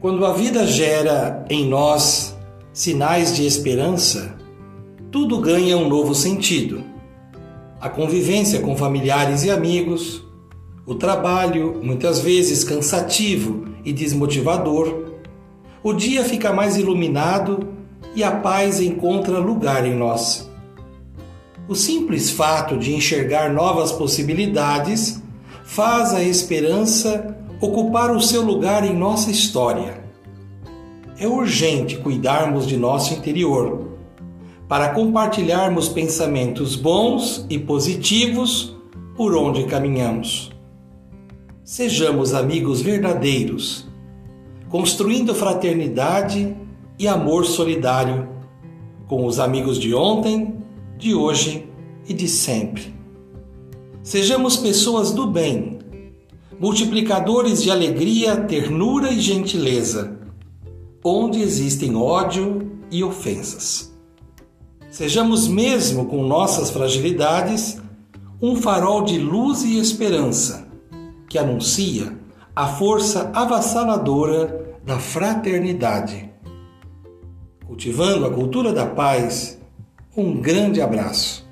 Quando a vida gera em nós sinais de esperança, tudo ganha um novo sentido. A convivência com familiares e amigos, o trabalho, muitas vezes cansativo e desmotivador, o dia fica mais iluminado e a paz encontra lugar em nós. O simples fato de enxergar novas possibilidades faz a esperança ocupar o seu lugar em nossa história. É urgente cuidarmos de nosso interior para compartilharmos pensamentos bons e positivos por onde caminhamos. Sejamos amigos verdadeiros, construindo fraternidade e amor solidário com os amigos de ontem, de hoje e de sempre. Sejamos pessoas do bem multiplicadores de alegria, ternura e gentileza, onde existem ódio e ofensas. Sejamos mesmo com nossas fragilidades um farol de luz e esperança que anuncia a força avassaladora da fraternidade. Cultivando a cultura da paz, um grande abraço